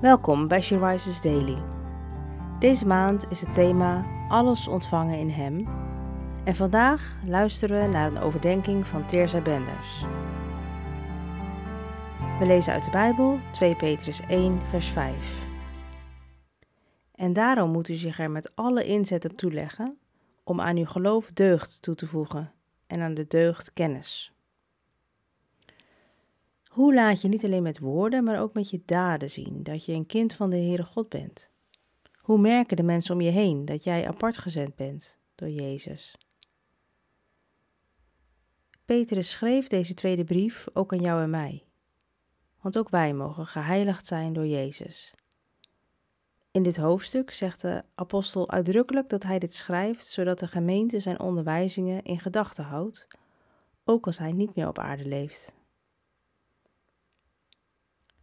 Welkom bij She Rises Daily. Deze maand is het thema Alles ontvangen in Hem. En vandaag luisteren we naar een overdenking van Teerza Benders. We lezen uit de Bijbel 2 Petrus 1, vers 5. En daarom moet u zich er met alle inzet op toeleggen om aan uw geloof deugd toe te voegen en aan de deugd kennis. Hoe laat je niet alleen met woorden, maar ook met je daden zien dat je een kind van de Heere God bent? Hoe merken de mensen om je heen dat jij apart gezet bent door Jezus? Petrus schreef deze tweede brief ook aan jou en mij, want ook wij mogen geheiligd zijn door Jezus. In dit hoofdstuk zegt de apostel uitdrukkelijk dat hij dit schrijft zodat de gemeente zijn onderwijzingen in gedachten houdt, ook als hij niet meer op aarde leeft.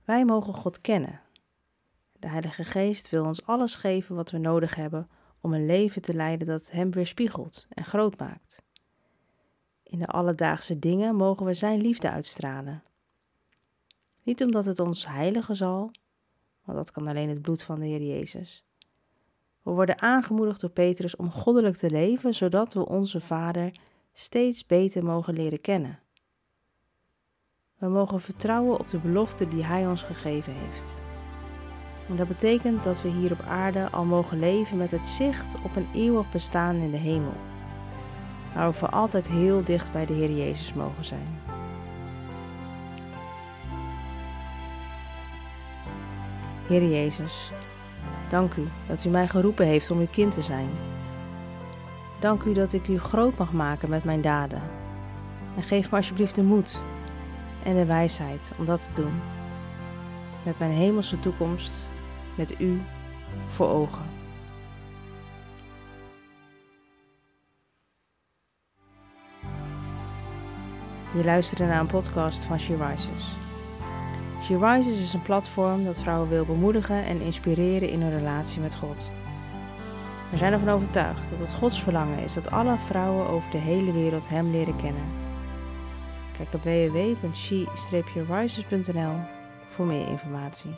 Wij mogen God kennen. De Heilige Geest wil ons alles geven wat we nodig hebben om een leven te leiden dat Hem weerspiegelt en groot maakt. In de alledaagse dingen mogen we Zijn liefde uitstralen. Niet omdat het ons heiligen zal, want dat kan alleen het bloed van de Heer Jezus. We worden aangemoedigd door Petrus om goddelijk te leven, zodat we onze Vader steeds beter mogen leren kennen. We mogen vertrouwen op de belofte die Hij ons gegeven heeft. En dat betekent dat we hier op aarde al mogen leven met het zicht op een eeuwig bestaan in de hemel, waar we voor altijd heel dicht bij de Heer Jezus mogen zijn. Heer Jezus, dank u dat u mij geroepen heeft om uw kind te zijn. Dank u dat ik u groot mag maken met mijn daden. En geef me alsjeblieft de moed en de wijsheid om dat te doen. Met mijn hemelse toekomst, met u voor ogen. Je luistert naar een podcast van She Rises. She Rises is een platform dat vrouwen wil bemoedigen en inspireren in hun relatie met God. We zijn ervan overtuigd dat het Gods verlangen is dat alle vrouwen over de hele wereld Hem leren kennen Kijk op www.she-rises.nl voor meer informatie.